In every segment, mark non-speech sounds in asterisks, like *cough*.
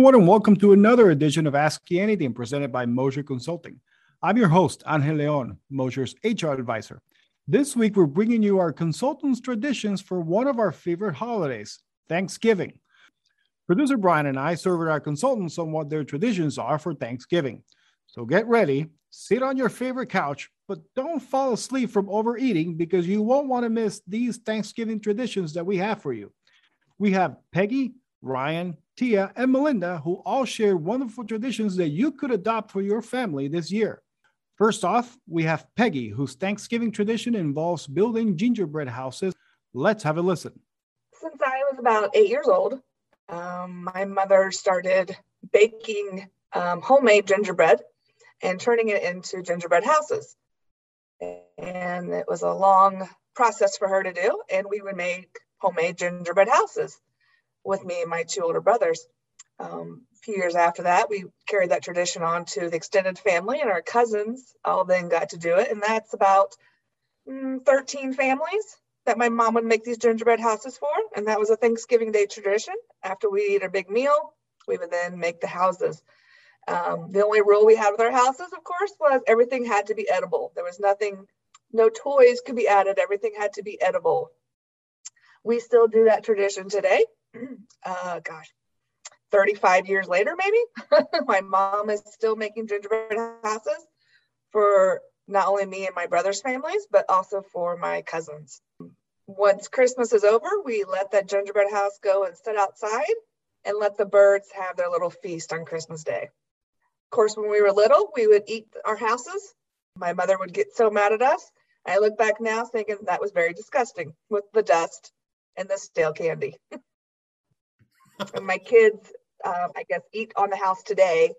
everyone, and welcome to another edition of Ask Anything presented by Mosher Consulting. I'm your host, Angel Leon, Mosher's HR advisor. This week, we're bringing you our consultants' traditions for one of our favorite holidays, Thanksgiving. Producer Brian and I surveyed our consultants on what their traditions are for Thanksgiving. So get ready, sit on your favorite couch, but don't fall asleep from overeating because you won't want to miss these Thanksgiving traditions that we have for you. We have Peggy, Ryan, Tia, and Melinda, who all share wonderful traditions that you could adopt for your family this year. First off, we have Peggy, whose Thanksgiving tradition involves building gingerbread houses. Let's have a listen. Since I was about eight years old, um, my mother started baking um, homemade gingerbread and turning it into gingerbread houses. And it was a long process for her to do. And we would make homemade gingerbread houses with me and my two older brothers. Um, a few years after that, we carried that tradition on to the extended family, and our cousins all then got to do it. And that's about mm, 13 families that my mom would make these gingerbread houses for. And that was a Thanksgiving Day tradition. After we eat our big meal, we would then make the houses. Um, the only rule we had with our houses, of course, was everything had to be edible. There was nothing, no toys could be added. Everything had to be edible. We still do that tradition today. *clears throat* Uh, gosh, 35 years later, maybe. *laughs* my mom is still making gingerbread houses for not only me and my brother's families, but also for my cousins. Once Christmas is over, we let that gingerbread house go and sit outside and let the birds have their little feast on Christmas Day. Of course, when we were little, we would eat our houses. My mother would get so mad at us. I look back now thinking that was very disgusting with the dust and the stale candy. *laughs* and my kids, um, I guess, eat on the house today,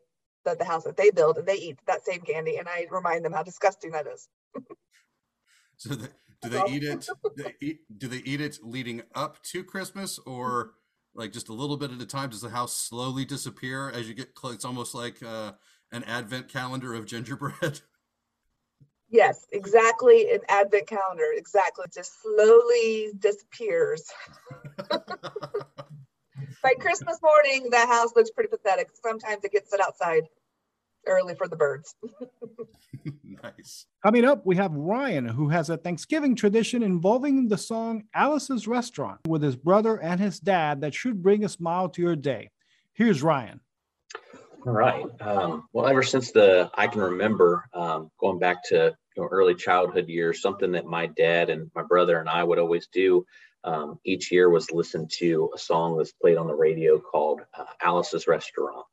the, the house that they build, and they eat that same candy. And I remind them how disgusting that is. so the, do they eat it? They eat, do they eat it leading up to Christmas, or like just a little bit at a time? Does the house slowly disappear as you get close? It's almost like uh, an advent calendar of gingerbread. *laughs* Yes, exactly. An advent calendar. Exactly. Just slowly disappears. *laughs* By Christmas morning, the house looks pretty pathetic. Sometimes it gets set outside early for the birds. *laughs* nice. Coming up, we have Ryan, who has a Thanksgiving tradition involving the song Alice's Restaurant with his brother and his dad that should bring a smile to your day. Here's Ryan. All right. Um, well, ever since the I can remember, um, going back to you know, early childhood years, something that my dad and my brother and I would always do um, each year was listen to a song that's played on the radio called uh, Alice's Restaurant.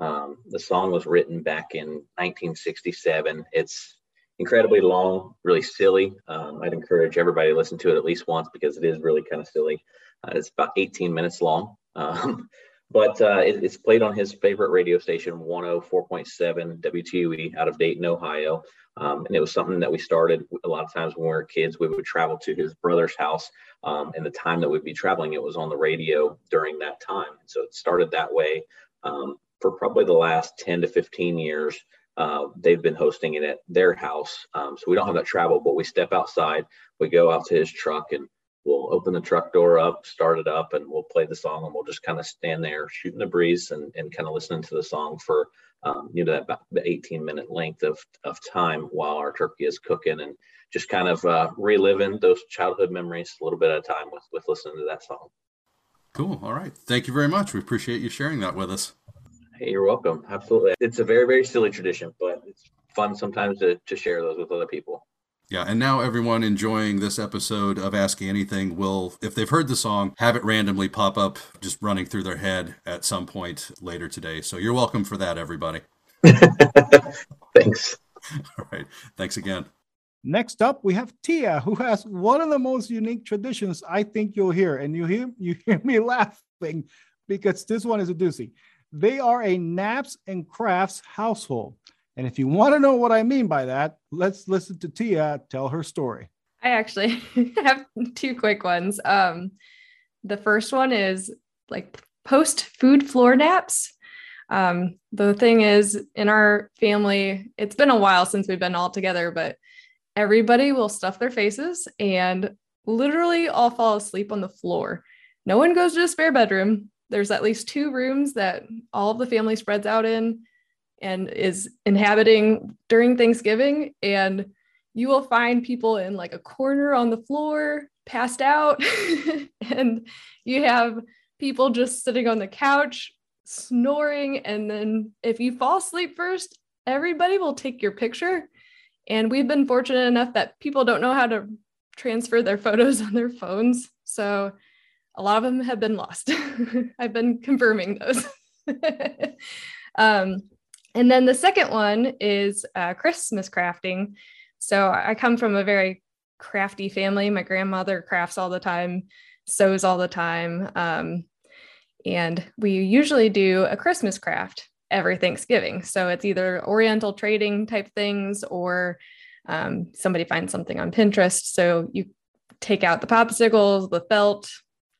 Um, the song was written back in 1967. It's incredibly long, really silly. Um, I'd encourage everybody to listen to it at least once because it is really kind of silly. Uh, it's about 18 minutes long. Um, but uh, it, it's played on his favorite radio station, 104.7 WTUE out of Dayton, Ohio. Um, and it was something that we started a lot of times when we were kids. We would travel to his brother's house, um, and the time that we'd be traveling, it was on the radio during that time. So it started that way. Um, for probably the last 10 to 15 years, uh, they've been hosting it at their house. Um, so we don't have that travel, but we step outside, we go out to his truck, and we'll open the truck door up, start it up, and we'll play the song, and we'll just kind of stand there shooting the breeze and, and kind of listening to the song for um, you know that about the 18 minute length of, of time while our turkey is cooking and just kind of uh, reliving those childhood memories a little bit at a time with with listening to that song. Cool. All right. Thank you very much. We appreciate you sharing that with us. Hey you're welcome. Absolutely. It's a very very silly tradition but it's fun sometimes to, to share those with other people yeah, and now everyone enjoying this episode of Asking Anything will, if they've heard the song, have it randomly pop up just running through their head at some point later today. So you're welcome for that, everybody. *laughs* Thanks. All right. Thanks again. Next up, we have Tia, who has one of the most unique traditions I think you'll hear. And you hear you hear me *laughs* laughing because this one is a doozy. They are a naps and crafts household. And if you want to know what I mean by that, let's listen to Tia tell her story. I actually *laughs* have two quick ones. Um, the first one is like post food floor naps. Um, the thing is, in our family, it's been a while since we've been all together, but everybody will stuff their faces and literally all fall asleep on the floor. No one goes to a spare bedroom. there's at least two rooms that all of the family spreads out in and is inhabiting during Thanksgiving. And you will find people in like a corner on the floor, passed out. *laughs* and you have people just sitting on the couch, snoring. And then if you fall asleep first, everybody will take your picture. And we've been fortunate enough that people don't know how to transfer their photos *laughs* on their phones. So a lot of them have been lost. *laughs* I've been confirming those. um, and then the second one is uh, Christmas crafting. So I come from a very crafty family. My grandmother crafts all the time, sews all the time. Um, and we usually do a Christmas craft every Thanksgiving. So it's either Oriental trading type things or um, somebody finds something on Pinterest. So you take out the popsicles, the felt,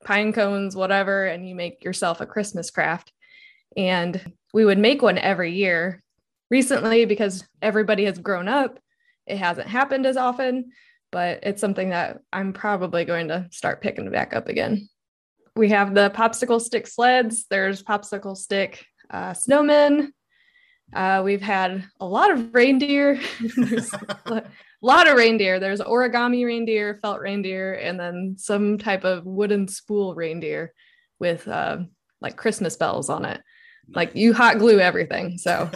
pine cones, whatever, and you make yourself a Christmas craft. And we would make one every year. Recently, because everybody has grown up, it hasn't happened as often, but it's something that I'm probably going to start picking back up again. We have the popsicle stick sleds, there's popsicle stick uh, snowmen. Uh, we've had a lot of reindeer. *laughs* a lot of reindeer. There's origami reindeer, felt reindeer, and then some type of wooden spool reindeer with uh, like Christmas bells on it. Like you hot glue everything. So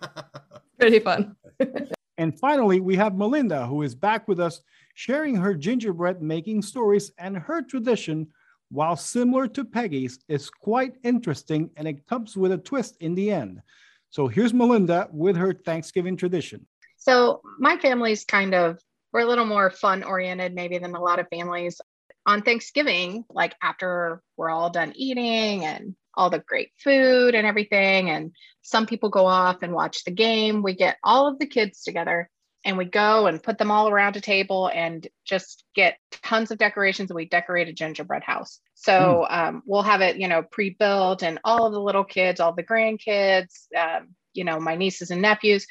*laughs* pretty fun. *laughs* and finally, we have Melinda, who is back with us, sharing her gingerbread making stories and her tradition. While similar to Peggy's, is quite interesting and it comes with a twist in the end. So here's Melinda with her Thanksgiving tradition. So my family's kind of we're a little more fun oriented maybe than a lot of families. On Thanksgiving, like after we're all done eating and all the great food and everything, and some people go off and watch the game, we get all of the kids together and we go and put them all around a table and just get tons of decorations and we decorate a gingerbread house so mm. um, we'll have it you know pre-built and all of the little kids all the grandkids um, you know my nieces and nephews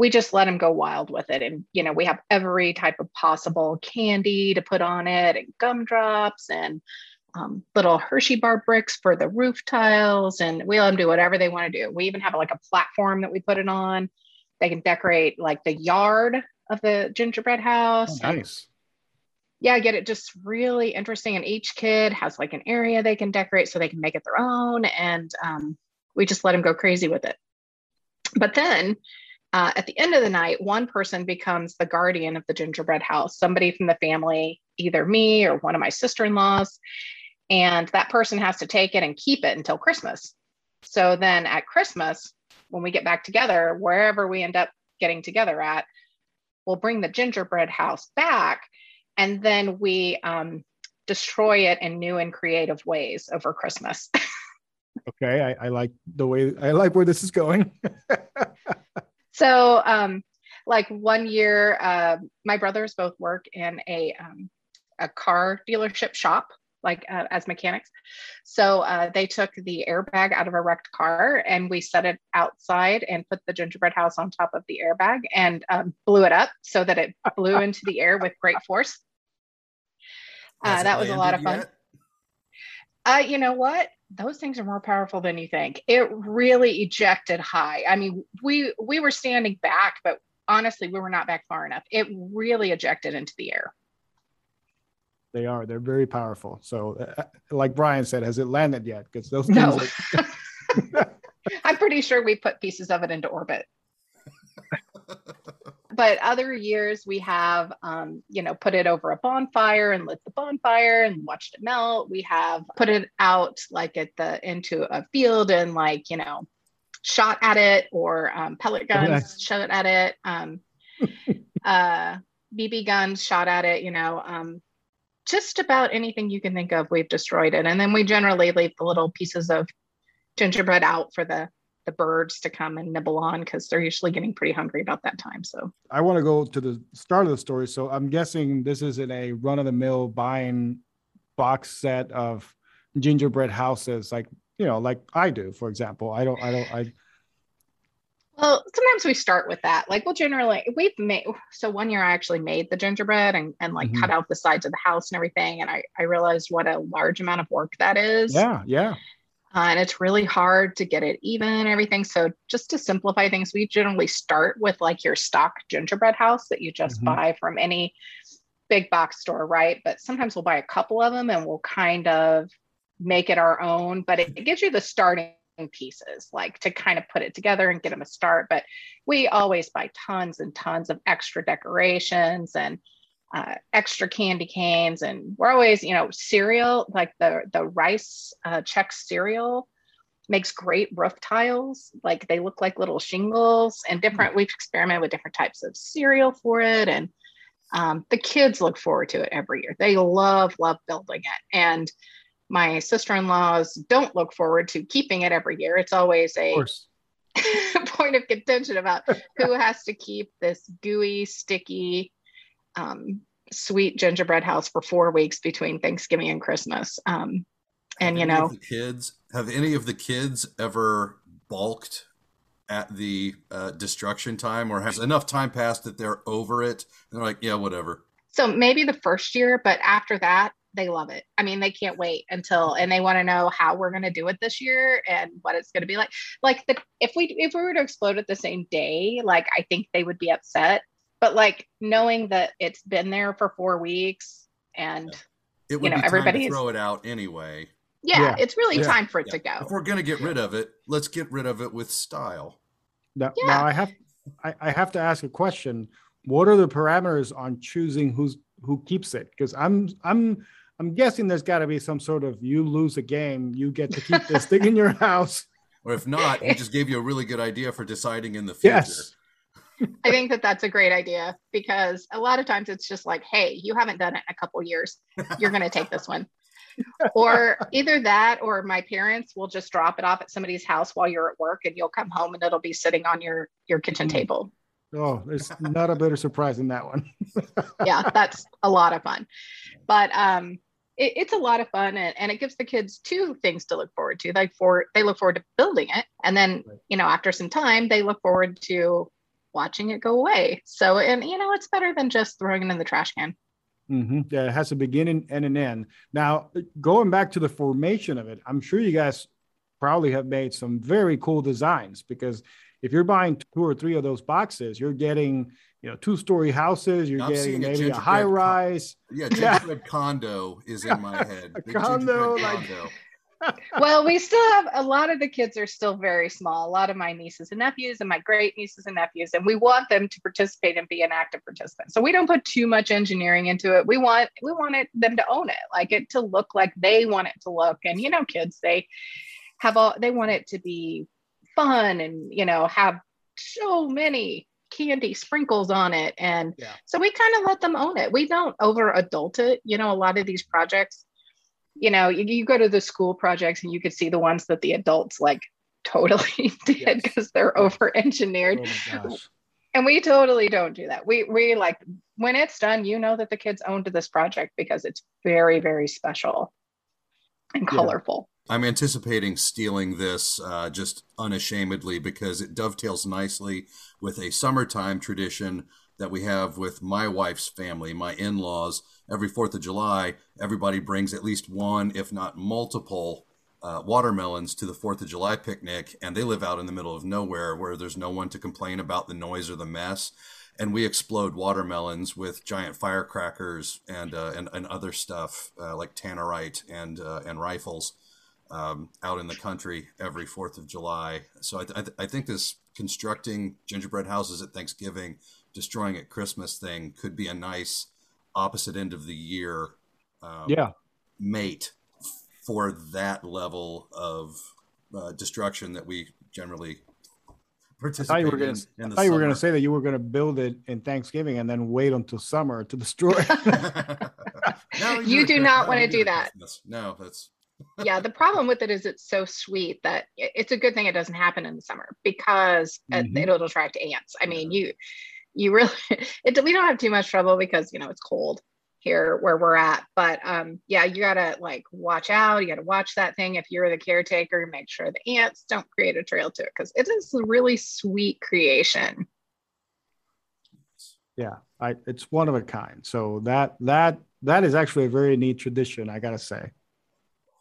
we just let them go wild with it. And, you know, we have every type of possible candy to put on it and gumdrops and um, little Hershey bar bricks for the roof tiles. And we let them do whatever they want to do. We even have like a platform that we put it on. They can decorate like the yard of the gingerbread house. Oh, nice. yeah, get it just really interesting. And each kid has like an area they can decorate so they can make it their own. And um, we just let them go crazy with it. But then uh, at the end of the night, one person becomes the guardian of the gingerbread house, somebody from the family, either me or one of my sister in laws. And that person has to take it and keep it until Christmas. So then at Christmas, when we get back together, wherever we end up getting together at, we'll bring the gingerbread house back. And then we um, destroy it in new and creative ways over Christmas. *laughs* okay. I, I like the way, I like where this is going. *laughs* So, um, like one year, uh, my brothers both work in a um, a car dealership shop, like uh, as mechanics. So uh, they took the airbag out of a wrecked car and we set it outside and put the gingerbread house on top of the airbag and um, blew it up so that it blew *laughs* into the air with great force. Uh, that was a lot of fun. Uh, you know what? those things are more powerful than you think. It really ejected high. I mean, we we were standing back, but honestly, we were not back far enough. It really ejected into the air. They are. They're very powerful. So, uh, uh like Brian said, has it landed yet? Because those no. Are... *laughs* I'm pretty sure we put pieces of it into orbit. *laughs* but other years we have um, you know put it over a bonfire and lit the bonfire and watched it melt we have put it out like at the into a field and like you know shot at it or um, pellet guns nice. shot at it um, *laughs* uh, bb guns shot at it you know um, just about anything you can think of we've destroyed it and then we generally leave the little pieces of gingerbread out for the the birds to come and nibble on because they're usually getting pretty hungry about that time. So I want to go to the start of the story. So I'm guessing this is in a run of the mill buying box set of gingerbread houses, like you know, like I do, for example. I don't, I don't, I. Well, sometimes we start with that. Like, well, generally, we've made. So one year, I actually made the gingerbread and and like mm-hmm. cut out the sides of the house and everything, and I I realized what a large amount of work that is. Yeah, yeah Uh, and it's really hard to get it even and everything. So just to simplify things, we generally start with like your stock gingerbread house that you just mm-hmm. buy from any big box store, right? But sometimes we'll buy a couple of them and we'll kind of make it our own. But it, it gives you the starting pieces, like to kind of put it together and get them a start. But we always buy tons and tons of extra decorations and uh, extra candy canes. And we're always you know cereal like the the rice uh, Chex cereal makes great roof tiles. Like they look like little shingles and different we've experimented with different types of cereal for it. And um, the kids look forward to it every year. They love love building it. And my sister-in-laws don't look forward to keeping it every year it's always a *laughs* point of contention about who *laughs* has to keep this gooey sticky um, sweet gingerbread house for four weeks between Thanksgiving and Christmas. Um, and you know, the kids have any of the kids ever balked at the uh, destruction time, or has enough time passed that they're over it and they're like, yeah, whatever. So maybe the first year, but after that, they love it. I mean, they can't wait until, and they want to know how we're going to do it this year and what it's going to be like. Like the, if we if we were to explode it the same day, like I think they would be upset but like knowing that it's been there for four weeks and it would you know everybody throw it out anyway yeah, yeah. it's really yeah. time for it yeah. to go if we're gonna get rid of it let's get rid of it with style now, now i have I, I have to ask a question what are the parameters on choosing who's who keeps it because i'm i'm i'm guessing there's got to be some sort of you lose a game you get to keep this thing in your house *laughs* or if not we just gave you a really good idea for deciding in the future yes *laughs* I think that that's a great idea because a lot of times it's just like, hey, you haven't done it in a couple years. You're going to take this one. *laughs* or either that or my parents will just drop it off at somebody's house while you're at work and you'll come home and it'll be sitting on your your kitchen hmm. table. Oh, there's not a better surprise than that one. yeah, that's a lot of fun. But um it, it's a lot of fun and, and it gives the kids two things to look forward to. They for they look forward to building it. And then, you know, after some time, they look forward to watching it go away. So, and you know, it's better than just throwing it in the trash can. Mm-hmm. Yeah, it has a beginning and an end. Now, going back to the formation of it, I'm sure you guys probably have made some very cool designs because if you're buying two or three of those boxes, you're getting you know two story houses. You're getting maybe a, a high rise. Con- *laughs* yeah, gingerbread yeah. condo is in my *laughs* head. a condo, like condo *laughs* well, we still have a lot of the kids are still very small. A lot of my nieces and nephews and my great nieces and nephews, and we want them to participate and be an active participant. So we don't put too much engineering into it. We want we want it, them to own it, like it to look like they want it to look. And you know, kids they have all they want it to be fun and you know have so many candy sprinkles on it and yeah. so we kind of let them own it we don't over adult it you know a lot of these projects you know, you, you go to the school projects and you could see the ones that the adults like *laughs* totally did because yes. they're over engineered. Oh and we totally don't do that. We we like when it's done, you know that the kids owned this project because it's very very special and colorful. I'm anticipating stealing this uh, just unashamedly because it dovetails nicely with a summertime tradition that we have with my wife's family, my in laws. Every 4th of July, everybody brings at least one, if not multiple, uh, watermelons to the 4th of July picnic. And they live out in the middle of nowhere where there's no one to complain about the noise or the mess. And we explode watermelons with giant firecrackers and, uh, and, and other stuff uh, like tannerite and, uh, and rifles. Um, out in the country every Fourth of July. So I, th- I, th- I, think this constructing gingerbread houses at Thanksgiving destroying at Christmas thing could be a nice opposite end of the year um, yeah mate for that level of uh, destruction that we generally participate I thought you were gonna, in, in I thought you were going to say that you were going to build it in Thanksgiving and then wait until summer to *laughs* destroy it. *laughs* no, you do not want to do that. No, that's yeah, the problem with it is it's so sweet that it's a good thing it doesn't happen in the summer because mm-hmm. it'll attract ants. I mean, you you really *laughs* it, we don't have too much trouble because you know it's cold here where we're at but um yeah you gotta like watch out. You gotta watch that thing. If you're the caretaker make sure the ants don't create a trail to it because it is a really sweet creation. Yeah I, it's one of a kind. So that that that is actually a very neat tradition i gotta say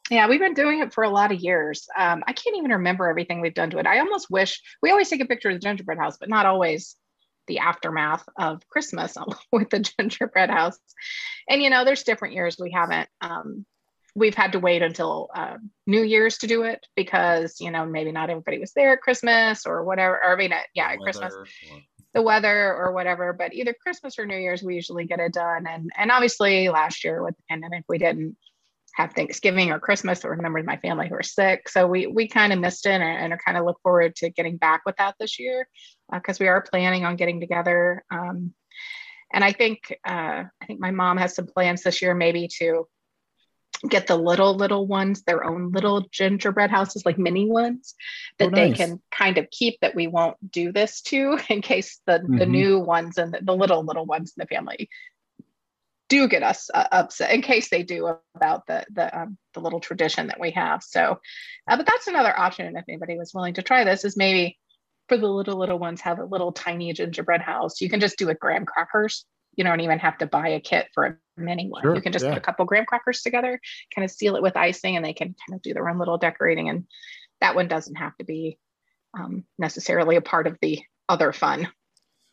Yeah, we've been doing it for a lot of years. Um, I can't even remember everything we've done to it. I almost wish we always take a picture of the gingerbread house, but not always the aftermath of Christmas *laughs* with the gingerbread house. And you know, there's different years we haven't. Um, we've had to wait until uh, New Year's to do it because you know maybe not everybody was there at Christmas or whatever. Or I mean, uh, yeah, Christmas. Or the weather or whatever but either christmas or new year's we usually get it done and and obviously last year with the pandemic we didn't have thanksgiving or christmas or members of my family who are sick so we we kind of missed it and, and are kind of look forward to getting back with that this year because uh, we are planning on getting together um, and i think uh, i think my mom has some plans this year maybe to get the little little ones their own little gingerbread houses like mini ones that oh, nice. they can kind of keep that we won't do this to *laughs* in case the mm-hmm. the new ones and the, the, little little ones in the family do get us uh, upset in case they do about the the um, the little tradition that we have so uh, but that's another option if anybody was willing to try this is maybe for the little little ones have a little tiny gingerbread house you can just do it graham crackers you don't even have to buy a kit for a mini one. Sure, you can just yeah. put a couple graham crackers together, kind of seal it with icing, and they can kind of do their own little decorating. And that one doesn't have to be um, necessarily a part of the other fun.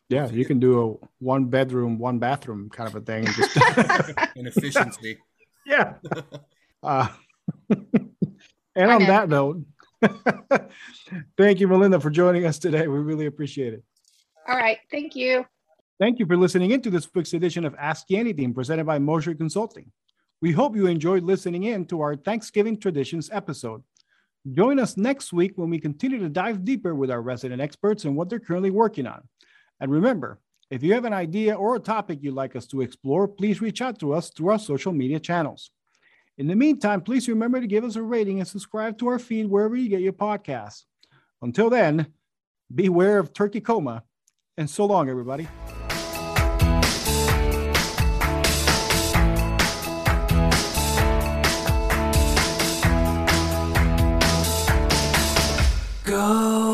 Yeah, you can do a one bedroom, one bathroom kind of a thing. Just *laughs* in efficiency. *laughs* Yeah. *laughs* Uh, and on that note, thank you, Melinda, for joining us today. We really appreciate it. All right. Thank you. Thank you for listening into this week's edition of Ask You Anything presented by Mosher Consulting. We hope you enjoyed listening in to our Thanksgiving Traditions episode. Join us next week when we continue to dive deeper with our resident experts and what they're currently working on. And remember, if you have an idea or a topic you'd like us to explore, please reach out to us through our social media channels. In the meantime, please remember to give us a rating and subscribe to our feed wherever you get your podcasts. Until then, beware of turkey coma, and so long, everybody. Go.